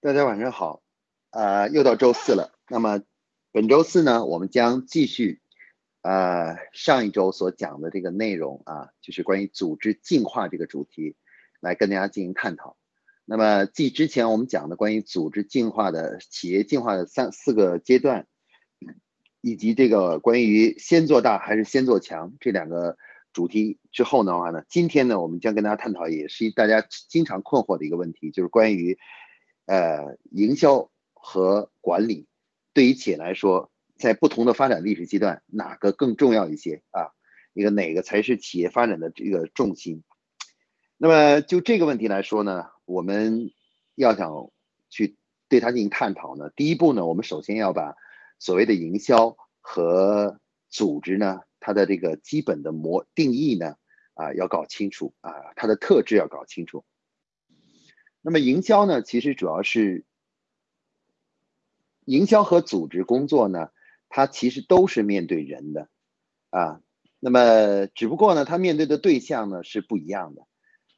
大家晚上好，呃，又到周四了。那么本周四呢，我们将继续呃上一周所讲的这个内容啊，就是关于组织进化这个主题，来跟大家进行探讨。那么继之前我们讲的关于组织进化的企业进化的三四个阶段，以及这个关于先做大还是先做强这两个主题之后的话呢，今天呢，我们将跟大家探讨也是大家经常困惑的一个问题，就是关于。呃，营销和管理对于企业来说，在不同的发展历史阶段，哪个更重要一些啊？一个哪个才是企业发展的这个重心？那么就这个问题来说呢，我们要想去对它进行探讨呢，第一步呢，我们首先要把所谓的营销和组织呢，它的这个基本的模定义呢，啊，要搞清楚啊，它的特质要搞清楚。那么营销呢，其实主要是营销和组织工作呢，它其实都是面对人的啊。那么只不过呢，它面对的对象呢是不一样的。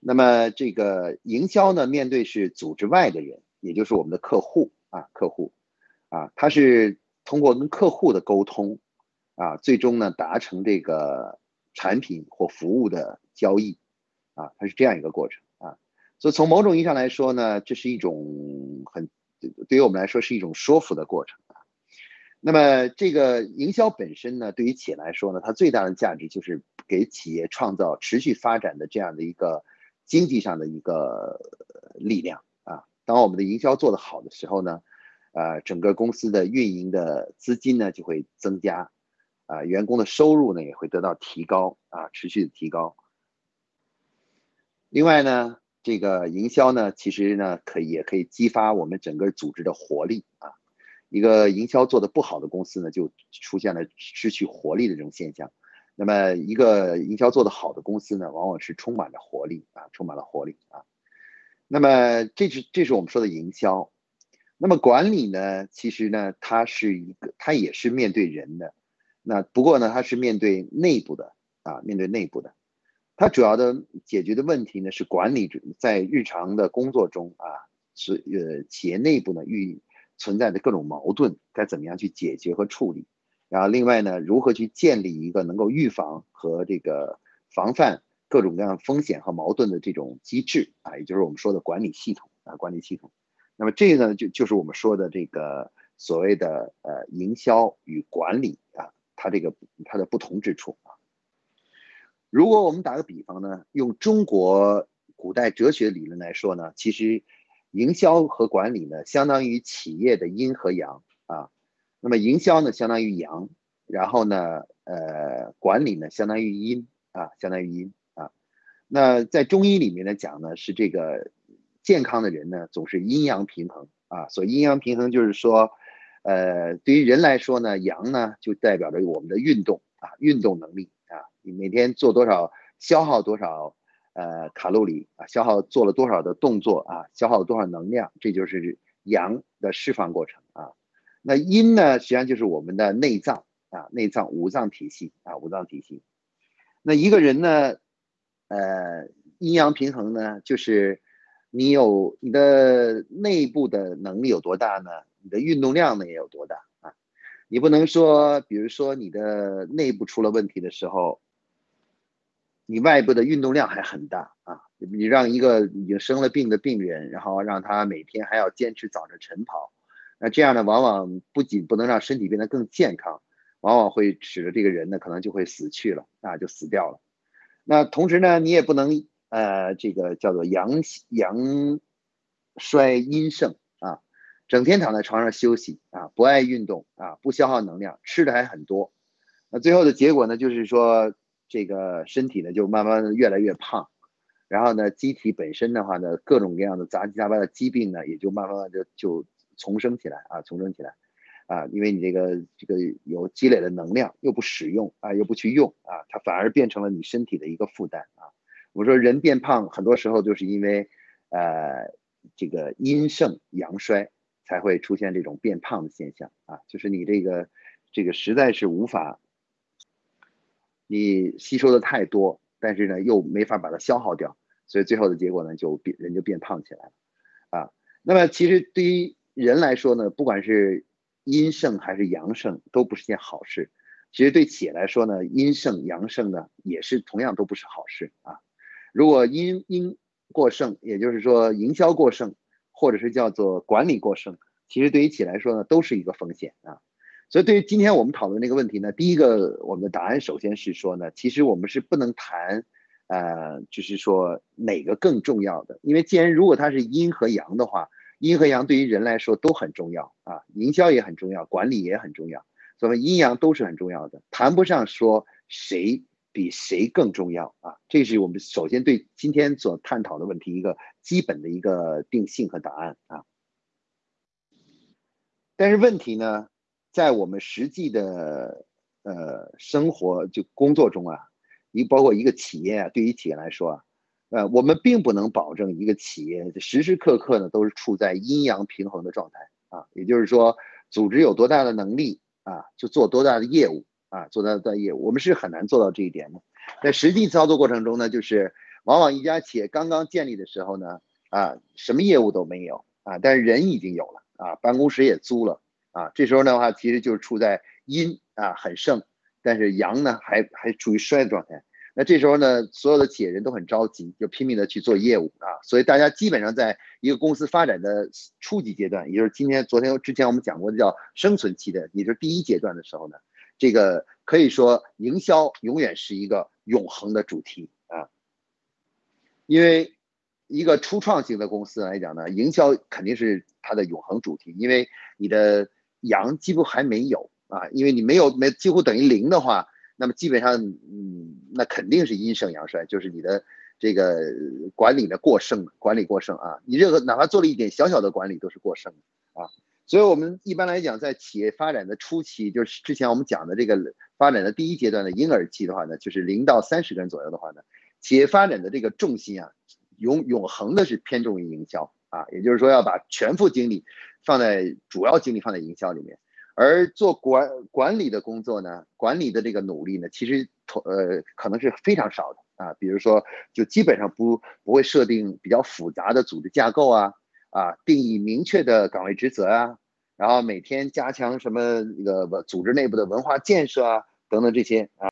那么这个营销呢，面对是组织外的人，也就是我们的客户啊，客户啊，他是通过跟客户的沟通啊，最终呢达成这个产品或服务的交易啊，它是这样一个过程。所以从某种意义上来说呢，这是一种很对于我们来说是一种说服的过程啊。那么这个营销本身呢，对于企业来说呢，它最大的价值就是给企业创造持续发展的这样的一个经济上的一个力量啊。当我们的营销做得好的时候呢，呃，整个公司的运营的资金呢就会增加，啊，员工的收入呢也会得到提高啊，持续的提高。另外呢。这个营销呢，其实呢，可以也可以激发我们整个组织的活力啊。一个营销做的不好的公司呢，就出现了失去活力的这种现象。那么，一个营销做的好的公司呢，往往是充满了活力啊，充满了活力啊。那么，这是这是我们说的营销。那么，管理呢，其实呢，它是一个，它也是面对人的。那不过呢，它是面对内部的啊，面对内部的。它主要的解决的问题呢，是管理者在日常的工作中啊，是呃企业内部呢遇存在的各种矛盾，该怎么样去解决和处理？然后另外呢，如何去建立一个能够预防和这个防范各种各样风险和矛盾的这种机制啊，也就是我们说的管理系统啊，管理系统。那么这个呢，就就是我们说的这个所谓的呃营销与管理啊，它这个它的不同之处啊。如果我们打个比方呢，用中国古代哲学理论来说呢，其实营销和管理呢，相当于企业的阴和阳啊。那么营销呢，相当于阳，然后呢，呃，管理呢，相当于阴啊，相当于阴啊。那在中医里面呢讲呢，是这个健康的人呢，总是阴阳平衡啊。所以阴阳平衡就是说，呃，对于人来说呢，阳呢就代表着我们的运动啊，运动能力。你每天做多少，消耗多少，呃，卡路里啊，消耗做了多少的动作啊，消耗多少能量，这就是阳的释放过程啊。那阴呢，实际上就是我们的内脏啊，内脏五脏体系啊，五脏体系。那一个人呢，呃，阴阳平衡呢，就是你有你的内部的能力有多大呢？你的运动量呢也有多大啊？你不能说，比如说你的内部出了问题的时候。你外部的运动量还很大啊！你让一个已经生了病的病人，然后让他每天还要坚持早晨晨跑，那这样呢，往往不仅不能让身体变得更健康，往往会使得这个人呢，可能就会死去了啊，就死掉了。那同时呢，你也不能呃，这个叫做阳阳衰阴盛啊，整天躺在床上休息啊，不爱运动啊，不消耗能量，吃的还很多，那最后的结果呢，就是说。这个身体呢，就慢慢的越来越胖，然后呢，机体本身的话呢，各种各样的杂七杂八的疾病呢，也就慢慢的就就重生起来啊，重生起来，啊，因为你这个这个有积累的能量又不使用啊，又不去用啊，它反而变成了你身体的一个负担啊。我说人变胖，很多时候就是因为，呃，这个阴盛阳衰才会出现这种变胖的现象啊，就是你这个这个实在是无法。你吸收的太多，但是呢又没法把它消耗掉，所以最后的结果呢就变人就变胖起来了，啊，那么其实对于人来说呢，不管是阴盛还是阳盛，都不是件好事。其实对企业来说呢，阴盛阳盛呢，也是同样都不是好事啊。如果阴阴过剩，也就是说营销过剩，或者是叫做管理过剩，其实对于企业来说呢，都是一个风险啊。所以对于今天我们讨论这个问题呢，第一个我们的答案首先是说呢，其实我们是不能谈，呃，就是说哪个更重要的，因为既然如果它是阴和阳的话，阴和阳对于人来说都很重要啊，营销也很重要，管理也很重要，所以阴阳都是很重要的，谈不上说谁比谁更重要啊，这是我们首先对今天所探讨的问题一个基本的一个定性和答案啊。但是问题呢？在我们实际的呃生活就工作中啊，一包括一个企业啊，对于企业来说啊，呃，我们并不能保证一个企业时时刻刻呢都是处在阴阳平衡的状态啊。也就是说，组织有多大的能力啊，就做多大的业务啊，做多大的业务，我们是很难做到这一点的。在实际操作过程中呢，就是往往一家企业刚刚建立的时候呢，啊，什么业务都没有啊，但是人已经有了啊，办公室也租了。啊，这时候的话，其实就是处在阴啊很盛，但是阳呢还还处于衰的状态。那这时候呢，所有的企业人都很着急，就拼命的去做业务啊。所以大家基本上在一个公司发展的初级阶段，也就是今天、昨天、之前我们讲过的叫生存期的，也就是第一阶段的时候呢，这个可以说营销永远是一个永恒的主题啊，因为。一个初创型的公司来讲呢，营销肯定是它的永恒主题，因为你的阳几乎还没有啊，因为你没有没几乎等于零的话，那么基本上嗯，那肯定是阴盛阳衰，就是你的这个管理的过剩，管理过剩啊，你任何哪怕做了一点小小的管理都是过剩啊，所以我们一般来讲，在企业发展的初期，就是之前我们讲的这个发展的第一阶段的婴儿期的话呢，就是零到三十个人左右的话呢，企业发展的这个重心啊。永永恒的是偏重于营销啊，也就是说要把全副精力放在主要精力放在营销里面，而做管管理的工作呢，管理的这个努力呢，其实呃可能是非常少的啊，比如说就基本上不不会设定比较复杂的组织架构啊啊，定义明确的岗位职责啊，然后每天加强什么那个组织内部的文化建设啊等等这些啊，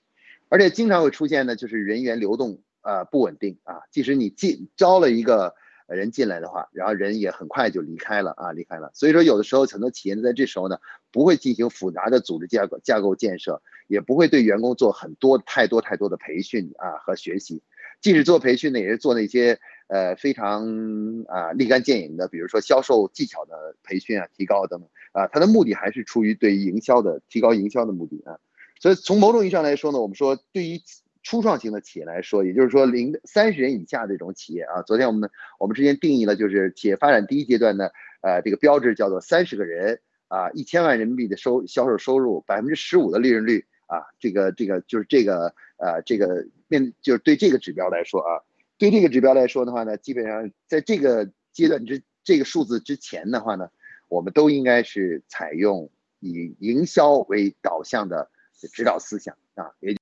而且经常会出现呢，就是人员流动。呃，不稳定啊！即使你进招了一个人进来的话，然后人也很快就离开了啊，离开了。所以说，有的时候很多企业在这时候呢，不会进行复杂的组织架构架构建设，也不会对员工做很多太多太多的培训啊和学习。即使做培训呢，也是做那些呃非常啊立竿见影的，比如说销售技巧的培训啊，提高等等啊，它的目的还是出于对于营销的提高营销的目的啊。所以从某种意义上来说呢，我们说对于。初创型的企业来说，也就是说零三十人以下这种企业啊，昨天我们我们之前定义了，就是企业发展第一阶段的呃这个标志叫做三十个人啊，一千万人民币的收销售收入，百分之十五的利润率啊，这个这个就是这个呃这个面就是对这个指标来说啊，对这个指标来说的话呢，基本上在这个阶段之这个数字之前的话呢，我们都应该是采用以营销为导向的指导思想啊，也。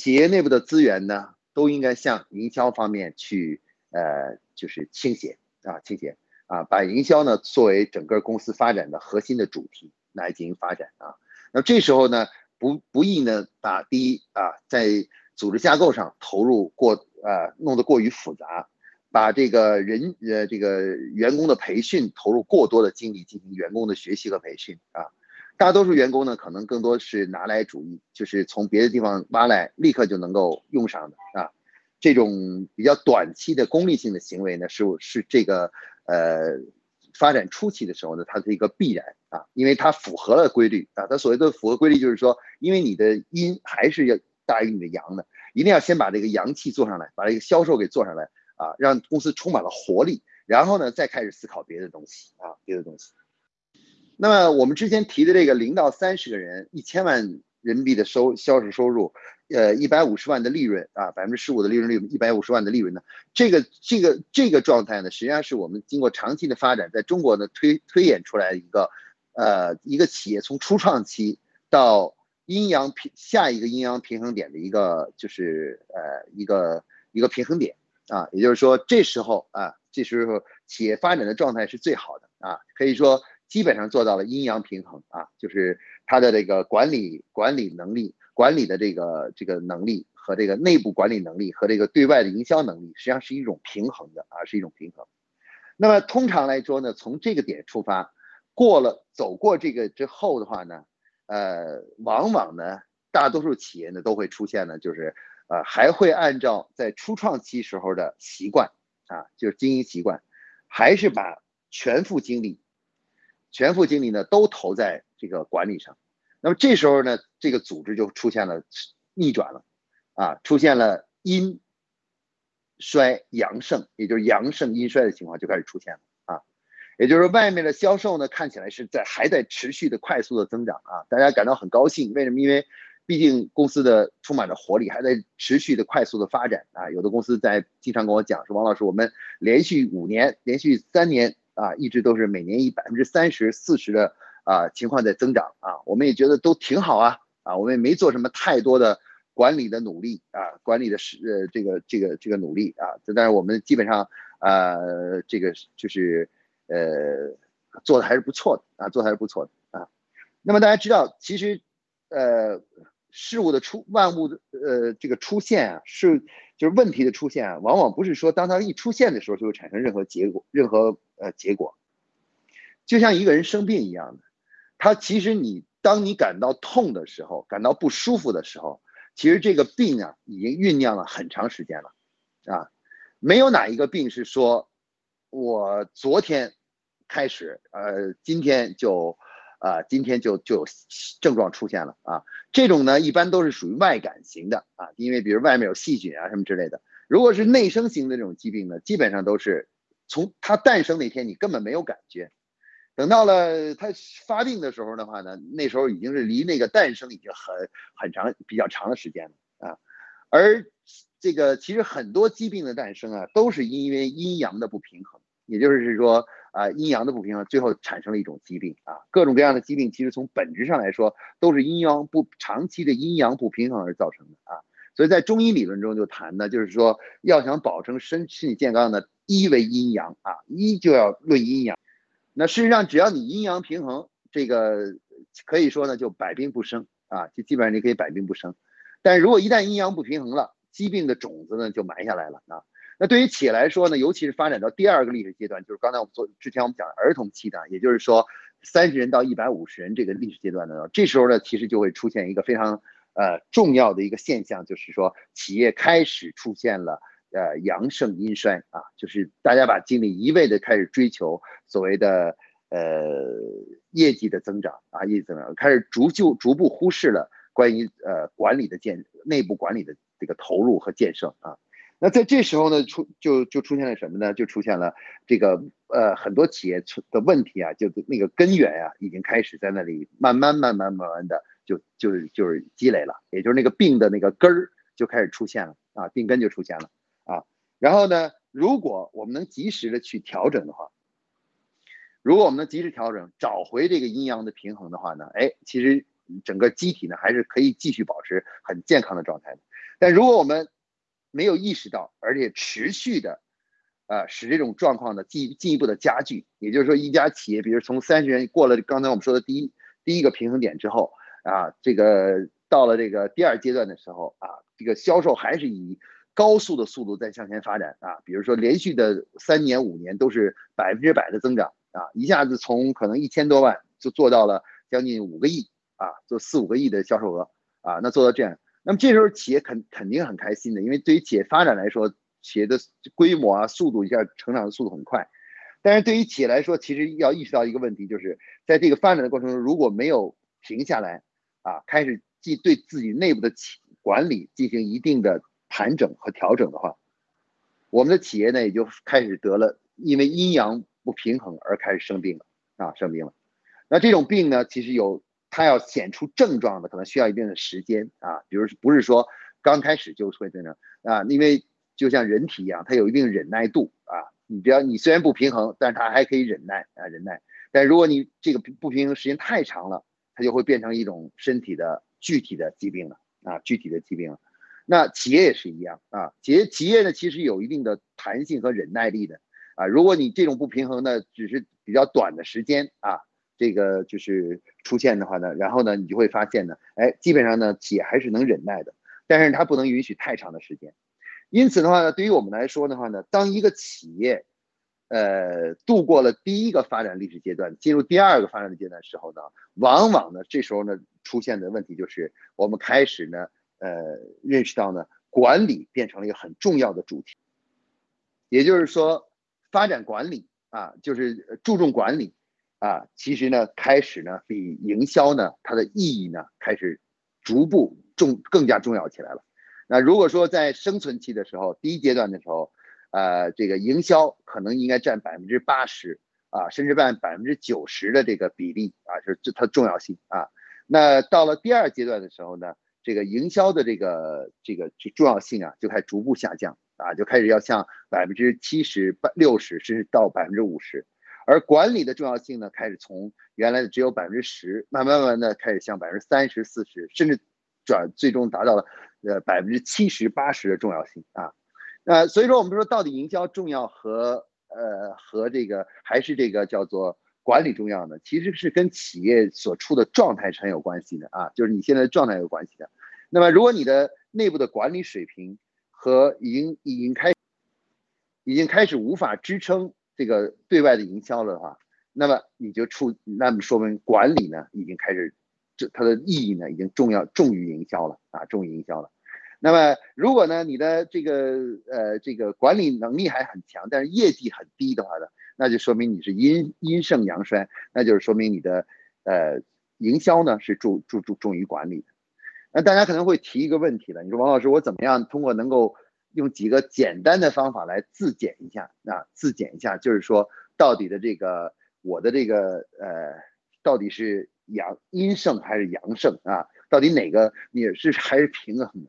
企业内部的资源呢，都应该向营销方面去，呃，就是倾斜啊，倾斜啊，把营销呢作为整个公司发展的核心的主题来进行发展啊。那这时候呢，不不宜呢把第一啊，在组织架构上投入过啊，弄得过于复杂，把这个人呃这个员工的培训投入过多的精力进行员工的学习和培训啊。大多数员工呢，可能更多是拿来主义，就是从别的地方挖来，立刻就能够用上的啊。这种比较短期的功利性的行为呢，是是这个呃发展初期的时候呢，它是一个必然啊，因为它符合了规律啊。它所谓的符合规律，就是说，因为你的阴还是要大于你的阳的，一定要先把这个阳气做上来，把这个销售给做上来啊，让公司充满了活力，然后呢，再开始思考别的东西啊，别的东西。那么我们之前提的这个零到三十个人，一千万人民币的收销售收入，呃，一百五十万的利润啊，百分之十五的利润率，一百五十万的利润呢，这个这个这个状态呢，实际上是我们经过长期的发展，在中国呢推推演出来一个，呃，一个企业从初创期到阴阳平下一个阴阳平衡点的一个就是呃一个一个平衡点啊，也就是说这时候啊，这时候企业发展的状态是最好的啊，可以说基本上做到了阴阳平衡啊，就是它的这个管理管理能力、管理的这个这个能力和这个内部管理能力和这个对外的营销能力，实际上是一种平衡的啊，是一种平衡。那么通常来说呢，从这个点出发，过了走过这个之后的话呢，呃，往往呢，大多数企业呢都会出现呢，就是呃还会按照在初创期时候的习惯啊，就是经营习惯，还是把全副精力、全副精力呢都投在这个管理上。那么这时候呢，这个组织就出现了逆转了，啊，出现了阴。衰阳盛，也就是阳盛阴衰的情况就开始出现了啊，也就是外面的销售呢看起来是在还在持续的快速的增长啊，大家感到很高兴。为什么？因为毕竟公司的充满着活力，还在持续的快速的发展啊。有的公司在经常跟我讲说，王老师，我们连续五年、连续三年啊，一直都是每年以百分之三十四十的啊情况在增长啊，我们也觉得都挺好啊啊，我们也没做什么太多的。管理的努力啊，管理的是呃这个这个这个努力啊，但是我们基本上呃这个就是呃做的还是不错的啊，做的还是不错的啊。那么大家知道，其实呃事物的出万物的呃这个出现啊，是就是问题的出现啊，往往不是说当它一出现的时候就会产生任何结果，任何呃结果。就像一个人生病一样的，他其实你当你感到痛的时候，感到不舒服的时候。其实这个病啊，已经酝酿了很长时间了，啊，没有哪一个病是说，我昨天开始，呃，今天就，啊，今天就就有症状出现了啊。这种呢，一般都是属于外感型的啊，因为比如外面有细菌啊什么之类的。如果是内生型的这种疾病呢，基本上都是从它诞生那天你根本没有感觉。等到了它发病的时候的话呢，那时候已经是离那个诞生已经很很长、比较长的时间了啊。而这个其实很多疾病的诞生啊，都是因为阴阳的不平衡，也就是说啊，阴阳的不平衡，最后产生了一种疾病啊。各种各样的疾病其实从本质上来说，都是阴阳不长期的阴阳不平衡而造成的啊。所以在中医理论中就谈呢，就是说要想保证身身体健康呢，一为阴阳啊，一就要论阴阳。那事实上，只要你阴阳平衡，这个可以说呢，就百病不生啊，就基本上你可以百病不生。但如果一旦阴阳不平衡了，疾病的种子呢就埋下来了啊。那对于企业来说呢，尤其是发展到第二个历史阶段，就是刚才我们做之前我们讲的儿童期的，也就是说三十人到一百五十人这个历史阶段呢，这时候呢，其实就会出现一个非常呃重要的一个现象，就是说企业开始出现了。呃，阳盛阴衰啊，就是大家把精力一味的开始追求所谓的呃业绩的增长啊，业绩增长，开始逐就逐步忽视了关于呃管理的建内部管理的这个投入和建设啊。那在这时候呢，出就就出现了什么呢？就出现了这个呃很多企业出的问题啊，就那个根源啊，已经开始在那里慢慢慢慢慢慢的就就是就是积累了，也就是那个病的那个根儿就开始出现了啊，病根就出现了。啊，然后呢，如果我们能及时的去调整的话，如果我们能及时调整，找回这个阴阳的平衡的话呢，哎，其实整个机体呢还是可以继续保持很健康的状态的。但如果我们没有意识到，而且持续的，呃，使这种状况呢进进一步的加剧，也就是说，一家企业，比如从三十人过了刚才我们说的第一第一个平衡点之后，啊，这个到了这个第二阶段的时候，啊，这个销售还是以高速的速度在向前发展啊，比如说连续的三年五年都是百分之百的增长啊，一下子从可能一千多万就做到了将近五个亿啊，做四五个亿的销售额啊，那做到这样，那么这时候企业肯肯定很开心的，因为对于企业发展来说，企业的规模啊速度一下成长的速度很快，但是对于企业来说，其实要意识到一个问题，就是在这个发展的过程中，如果没有停下来啊，开始既对自己内部的企管理进行一定的。盘整和调整的话，我们的企业呢也就开始得了，因为阴阳不平衡而开始生病了啊，生病了。那这种病呢，其实有它要显出症状的，可能需要一定的时间啊，比如不是说刚开始就会这样啊，因为就像人体一样，它有一定忍耐度啊。你只要你虽然不平衡，但是它还可以忍耐啊，忍耐。但如果你这个不平衡时间太长了，它就会变成一种身体的具体的疾病了啊，具体的疾病了。那企业也是一样啊，企业企业呢其实有一定的弹性和忍耐力的啊，如果你这种不平衡呢，只是比较短的时间啊，这个就是出现的话呢，然后呢，你就会发现呢，哎，基本上呢，企业还是能忍耐的，但是它不能允许太长的时间。因此的话呢，对于我们来说的话呢，当一个企业，呃，度过了第一个发展历史阶段，进入第二个发展的阶段时候呢，往往呢，这时候呢，出现的问题就是我们开始呢，呃，认识到呢，管理变成了一个很重要的主题，也就是说，发展管理啊，就是注重管理啊，其实呢，开始呢，比营销呢，它的意义呢，开始逐步重更加重要起来了。那如果说在生存期的时候，第一阶段的时候，呃，这个营销可能应该占百分之八十啊，甚至占百分之九十的这个比例啊，就是这它重要性啊。那到了第二阶段的时候呢，这个营销的这个这个重要性啊，就开始逐步下降啊，就开始要向百分之七十、六十，甚至到百分之五十。而管理的重要性呢，开始从原来的只有百分之十，慢慢慢的开始向百分之三十、四十，甚至转最终达到了呃百分之七十、八十的重要性啊。呃，所以说我们说到底营销重要和呃和这个还是这个叫做管理重要呢？其实是跟企业所处的状态是很有关系的啊，就是你现在的状态有关系的。那么如果你的内部的管理水平和已经已经开已经开始无法支撑这个对外的营销了的话，那么你就出那么说明管理呢已经开始这它的意义呢已经重要重于营销了啊，重于营销了。那么，如果呢，你的这个呃这个管理能力还很强，但是业绩很低的话呢，那就说明你是阴阴盛阳衰，那就是说明你的呃营销呢是注注注重于管理的。那大家可能会提一个问题了，你说王老师，我怎么样通过能够用几个简单的方法来自检一下啊？自检一下，就是说到底的这个我的这个呃到底是阳阴盛还是阳盛啊？到底哪个你是还是平衡？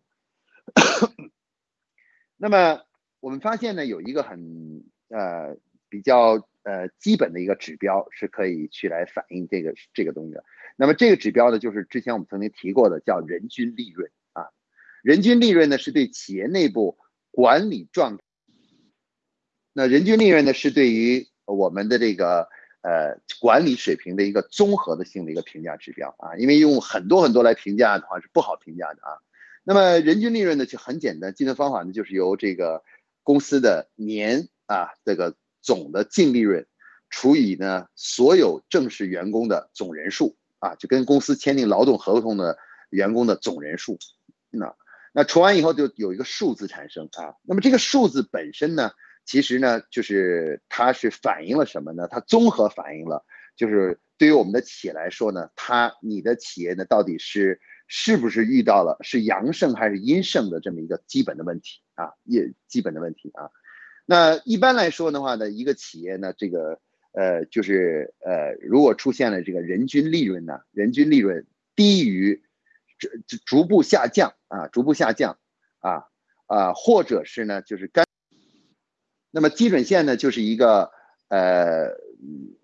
那么我们发现呢，有一个很呃比较呃基本的一个指标是可以去来反映这个这个东西的。那么这个指标呢，就是之前我们曾经提过的，叫人均利润啊。人均利润呢，是对企业内部管理状。那人均利润呢，是对于我们的这个呃管理水平的一个综合的性的一个评价指标啊。因为用很多很多来评价的话是不好评价的啊。那么人均利润呢就很简单，计算方法呢就是由这个公司的年啊这个总的净利润除以呢所有正式员工的总人数啊，就跟公司签订劳动合同的员工的总人数，那那除完以后就有一个数字产生啊。那么这个数字本身呢，其实呢就是它是反映了什么呢？它综合反映了就是对于我们的企业来说呢，它你的企业呢到底是。是不是遇到了是阳盛还是阴盛的这么一个基本的问题啊？也基本的问题啊。那一般来说的话呢，一个企业呢，这个呃，就是呃，如果出现了这个人均利润呢，人均利润低于逐逐步下降啊，逐步下降啊啊，或者是呢，就是干，那么基准线呢，就是一个呃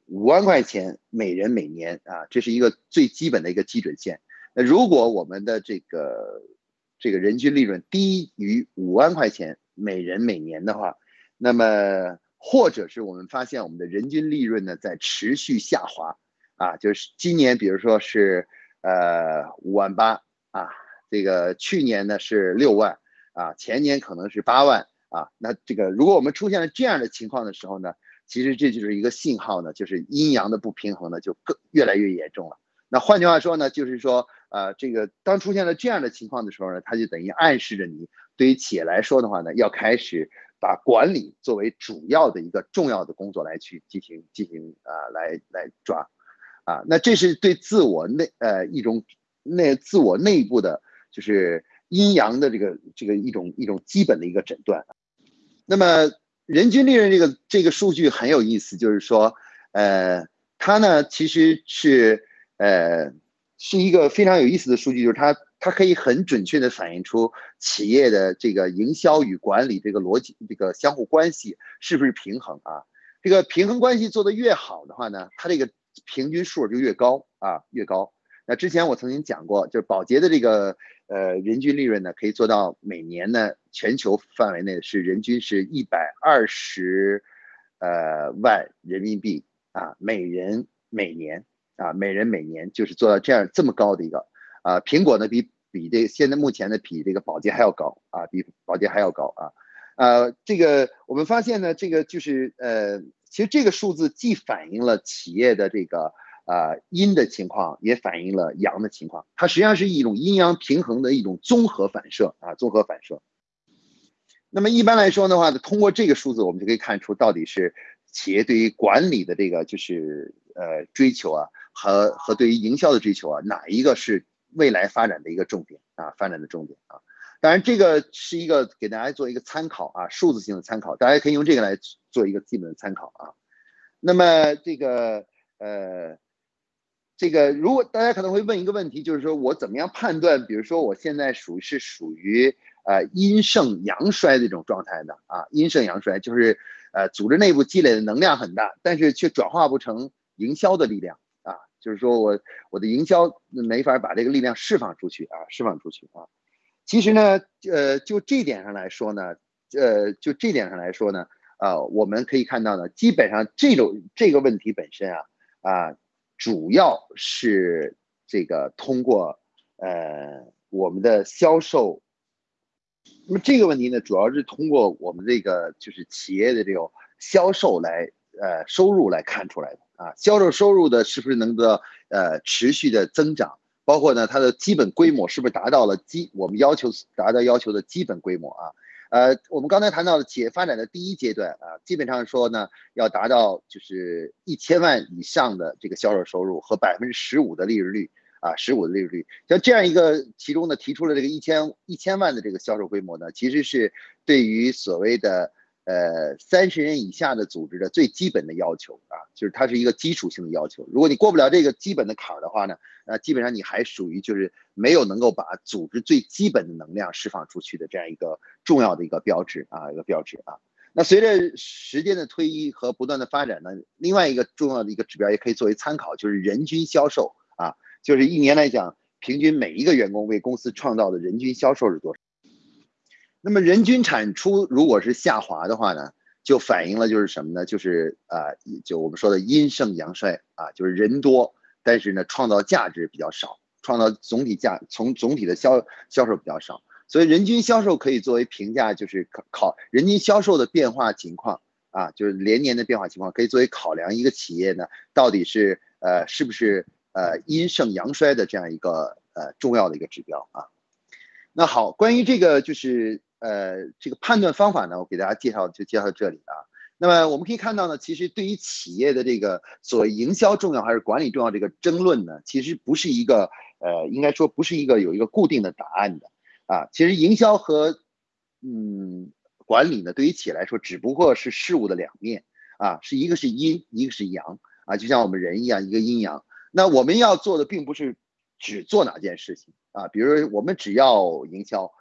五万块钱每人每年啊，这是一个最基本的一个基准线。那如果我们的这个这个人均利润低于五万块钱每人每年的话，那么或者是我们发现我们的人均利润呢在持续下滑，啊，就是今年比如说是呃五万八啊，这个去年呢是六万啊，前年可能是八万啊，那这个如果我们出现了这样的情况的时候呢，其实这就是一个信号呢，就是阴阳的不平衡呢就更越来越严重了。那换句话说呢，就是说。呃，这个当出现了这样的情况的时候呢，它就等于暗示着你，对于企业来说的话呢，要开始把管理作为主要的一个重要的工作来去进行进行啊，来来抓，啊，那这是对自我内呃一种内自我内部的，就是阴阳的这个这个一种一种基本的一个诊断。那么人均利润这个这个数据很有意思，就是说，呃，它呢其实是呃。是一个非常有意思的数据，就是它它可以很准确的反映出企业的这个营销与管理这个逻辑，这个相互关系是不是平衡啊？这个平衡关系做得越好的话呢，它这个平均数就越高啊，越高。那之前我曾经讲过，就是宝洁的这个呃人均利润呢，可以做到每年呢全球范围内是人均是一百二十呃万人民币啊，每人每年啊，每人每年就是做到这样这么高的一个啊，苹果呢比比这现在目前的比这个宝洁还要高啊，比宝洁还要高啊，呃，这个我们发现呢，这个就是呃，其实这个数字既反映了企业的这个啊阴的情况，也反映了阳的情况，它实际上是一种阴阳平衡的一种综合反射啊，综合反射。那么一般来说的话呢，通过这个数字，我们就可以看出到底是企业对于管理的这个就是呃追求啊，和和对于营销的追求啊，哪一个是未来发展的一个重点啊，发展的重点啊。当然，这个是一个给大家做一个参考啊，数字性的参考，大家可以用这个来做一个基本的参考啊。那么这个呃，这个如果大家可能会问一个问题，就是说我怎么样判断，比如说我现在属于是属于。呃，阴盛阳衰的这种状态的啊，阴盛阳衰就是呃，组织内部积累的能量很大，但是却转化不成营销的力量啊，就是说我我的营销没法把这个力量释放出去啊，释放出去啊。其实呢，呃，就这点上来说呢，呃，就这点上来说呢，啊，我们可以看到呢，基本上这种这个问题本身啊啊，主要是这个通过呃我们的销售。那么这个问题呢，主要是通过我们这个就是企业的这种销售来，呃，收入来看出来的啊。销售收入的是不是能够呃持续的增长？包括呢，它的基本规模是不是达到了基我们要求达到要求的基本规模啊？呃，我们刚才谈到的企业发展的第一阶段啊，基本上说呢，要达到就是一千万以上的这个销售收入和百分之十五的利润率。啊，十五的利润率，像这样一个，其中呢提出了这个一千一千万的这个销售规模呢，其实是对于所谓的呃三十人以下的组织的最基本的要求啊，就是它是一个基础性的要求。如果你过不了这个基本的坎儿的话呢，那基本上你还属于就是没有能够把组织最基本的能量释放出去的这样一个重要的一个标志啊，一个标志啊。那随着时间的推移和不断的发展呢，另外一个重要的一个指标也可以作为参考，就是人均销售啊。就是一年来讲，平均每一个员工为公司创造的人均销售是多少？那么人均产出如果是下滑的话呢，就反映了就是什么呢？就是啊，就我们说的阴盛阳衰啊，就是人多，但是呢创造价值比较少，创造总体价从总体的销销售比较少，所以人均销售可以作为评价，就是考考人均销售的变化情况啊，就是连年的变化情况，可以作为考量一个企业呢到底是呃是不是。呃，阴盛阳衰的这样一个呃重要的一个指标啊。那好，关于这个就是呃这个判断方法呢，我给大家介绍就介绍这里啊。那么我们可以看到呢，其实对于企业的这个所谓营销重要还是管理重要这个争论呢，其实不是一个呃应该说不是一个有一个固定的答案的啊。其实营销和嗯管理呢，对于企业来说只不过是事物的两面啊，是一个是阴，一个是阳啊，就像我们人一样，一个阴阳。那我们要做的并不是只做哪件事情啊，比如我们只要营销，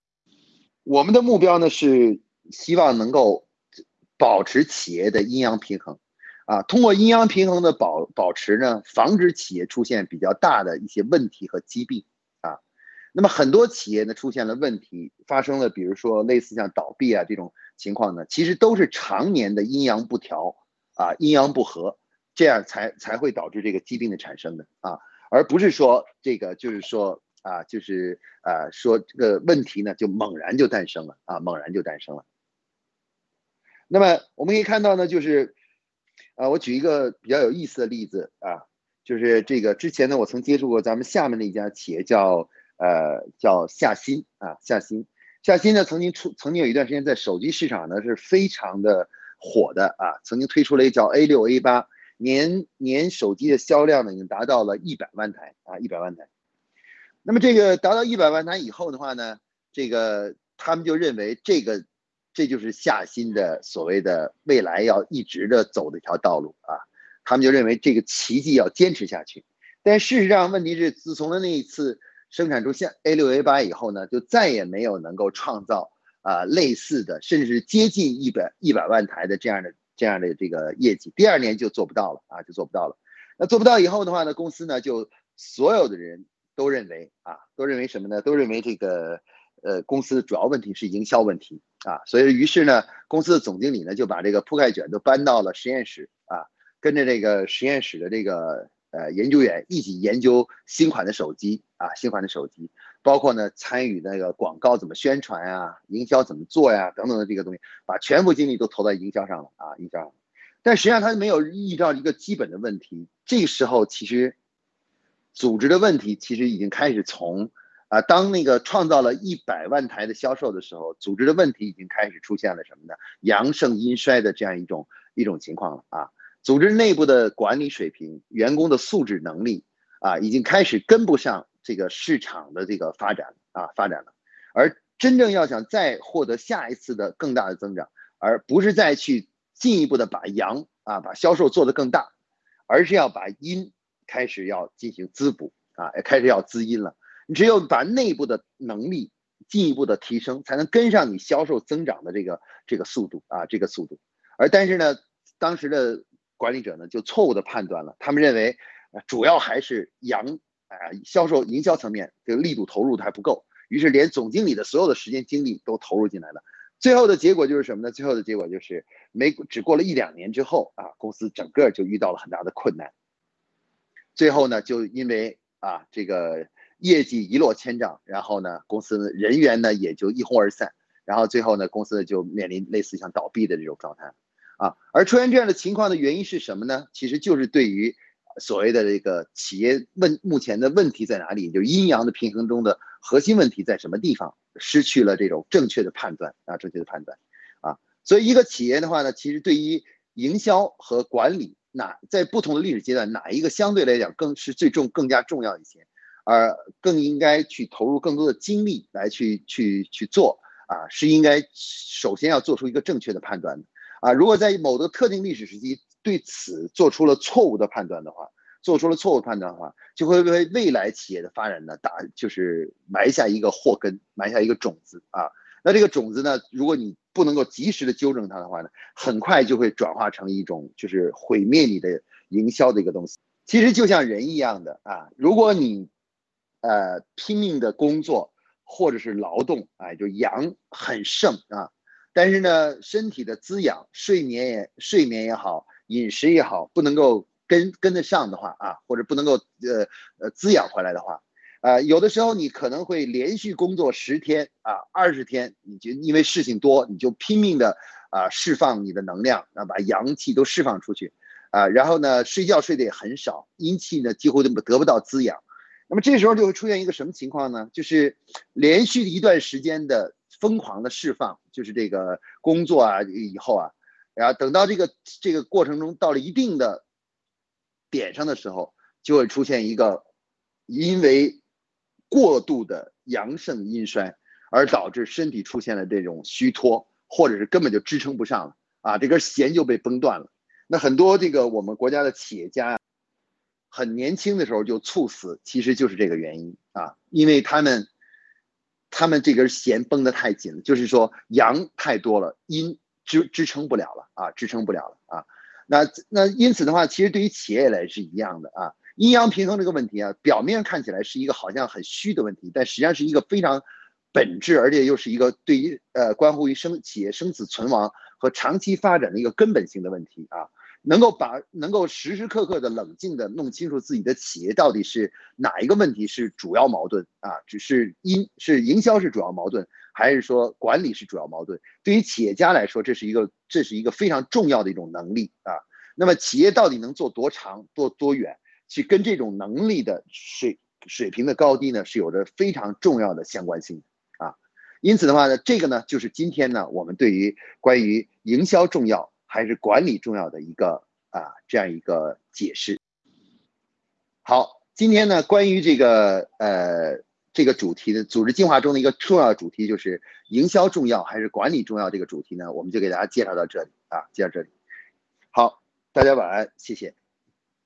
我们的目标呢是希望能够保持企业的阴阳平衡，啊，通过阴阳平衡的保保持呢，防止企业出现比较大的一些问题和疾病啊。那么很多企业呢出现了问题，发生了比如说类似像倒闭啊这种情况呢，其实都是常年的阴阳不调啊，阴阳不和。这样才才会导致这个疾病的产生的啊，而不是说这个就是说啊，就是啊说这个问题呢就猛然就诞生了啊，猛然就诞生了。那么我们可以看到呢，就是啊，我举一个比较有意思的例子啊，就是这个之前呢，我曾接触过咱们厦门的一家企业叫呃叫夏新啊，夏新夏新呢曾经出曾经有一段时间在手机市场呢是非常的火的啊，曾经推出了一个叫 A 六 A 八。年年手机的销量呢，已经达到了一百万台啊，一百万台。那么这个达到一百万台以后的话呢，这个他们就认为这个这就是夏新的所谓的未来要一直的走的一条道路啊。他们就认为这个奇迹要坚持下去。但事实上，问题是自从了那一次生产出像 A 六 A 八以后呢，就再也没有能够创造啊类似的，甚至是接近一百一百万台的这样的。这样的这个业绩，第二年就做不到了啊，就做不到了。那做不到以后的话呢，公司呢就所有的人都认为啊，都认为什么呢？都认为这个呃公司主要问题是营销问题啊，所以于是呢，公司的总经理呢就把这个铺盖卷都搬到了实验室啊，跟着这个实验室的这个呃研究员一起研究新款的手机啊，新款的手机，包括呢参与那个广告怎么宣传呀，营销怎么做呀等等的这个东西，把全部精力都投在营销上了啊，营销上了。但实际上他没有遇到一个基本的问题，这个时候其实组织的问题其实已经开始从。啊，当那个创造了一百万台的销售的时候，组织的问题已经开始出现了什么呢？阳盛阴衰的这样一种一种情况了啊！组织内部的管理水平、员工的素质能力啊，已经开始跟不上这个市场的这个发展啊发展了。而真正要想再获得下一次的更大的增长，而不是再去进一步的把阳啊把销售做得更大，而是要把阴开始要进行滋补啊，开始要滋阴了。你只有把内部的能力进一步的提升，才能跟上你销售增长的这个这个速度啊，这个速度。而但是呢，当时的管理者呢就错误的判断了，他们认为主要还是阳啊销售营销层面这个力度投入的还不够，于是连总经理的所有的时间精力都投入进来了。最后的结果就是什么呢？最后的结果就是没只过了一两年之后啊，公司整个就遇到了很大的困难。最后呢，就因为啊这个。业绩一落千丈，然后呢，公司人员呢也就一哄而散，然后最后呢，公司就面临类似像倒闭的这种状态，啊，而出现这样的情况的原因是什么呢？其实就是对于所谓的这个企业问目前的问题在哪里，就阴阳的平衡中的核心问题在什么地方，失去了这种正确的判断啊，正确的判断，啊，所以一个企业的话呢，其实对于营销和管理，哪在不同的历史阶段，哪一个相对来讲更是最重更加重要一些？而更应该去投入更多的精力来去去去做啊，是应该首先要做出一个正确的判断的啊。如果在某个特定历史时期对此做出了错误的判断的话，做出了错误判断的话，就会为未来企业的发展呢打就是埋下一个祸根，埋下一个种子啊。那这个种子呢，如果你不能够及时的纠正它的话呢，很快就会转化成一种就是毁灭你的营销的一个东西。其实就像人一样的啊，如果你呃，拼命的工作或者是劳动，哎，就阳很盛啊。但是呢，身体的滋养、睡眠也睡眠也好，饮食也好，不能够跟跟得上的话啊，或者不能够呃呃滋养回来的话，啊，有的时候你可能会连续工作十天啊、二十天，你就因为事情多，你就拼命的啊释放你的能量啊，把阳气都释放出去啊，然后呢，睡觉睡得也很少，阴气呢几乎都得不到滋养。那么这时候就会出现一个什么情况呢？就是连续一段时间的疯狂的释放，就是这个工作啊以后啊，然后等到这个这个过程中到了一定的点上的时候，就会出现一个因为过度的阳盛阴衰而导致身体出现了这种虚脱，或者是根本就支撑不上了啊，这根弦就被崩断了。那很多这个我们国家的企业家。很年轻的时候就猝死，其实就是这个原因啊，因为他们，他们这根弦绷得太紧了，就是说阳太多了，阴支支撑不了了啊，支撑不了了啊。那那因此的话，其实对于企业来是一样的啊，阴阳平衡这个问题啊，表面看起来是一个好像很虚的问题，但实际上是一个非常本质，而且又是一个对于呃关乎于生企业生死存亡和长期发展的一个根本性的问题啊。能够把能够时时刻刻的冷静的弄清楚自己的企业到底是哪一个问题是主要矛盾啊？只是因是营销是主要矛盾，还是说管理是主要矛盾？对于企业家来说，这是一个这是一个非常重要的一种能力啊。那么企业到底能做多长多多远，去跟这种能力的水水平的高低呢，是有着非常重要的相关性啊。因此的话呢，这个呢就是今天呢我们对于关于营销重要。还是管理重要的一个啊，这样一个解释。好，今天呢，关于这个呃这个主题的组织进化中的一个重要主题，就是营销重要还是管理重要这个主题呢，我们就给大家介绍到这里啊，介绍这里。好，大家晚安，谢谢。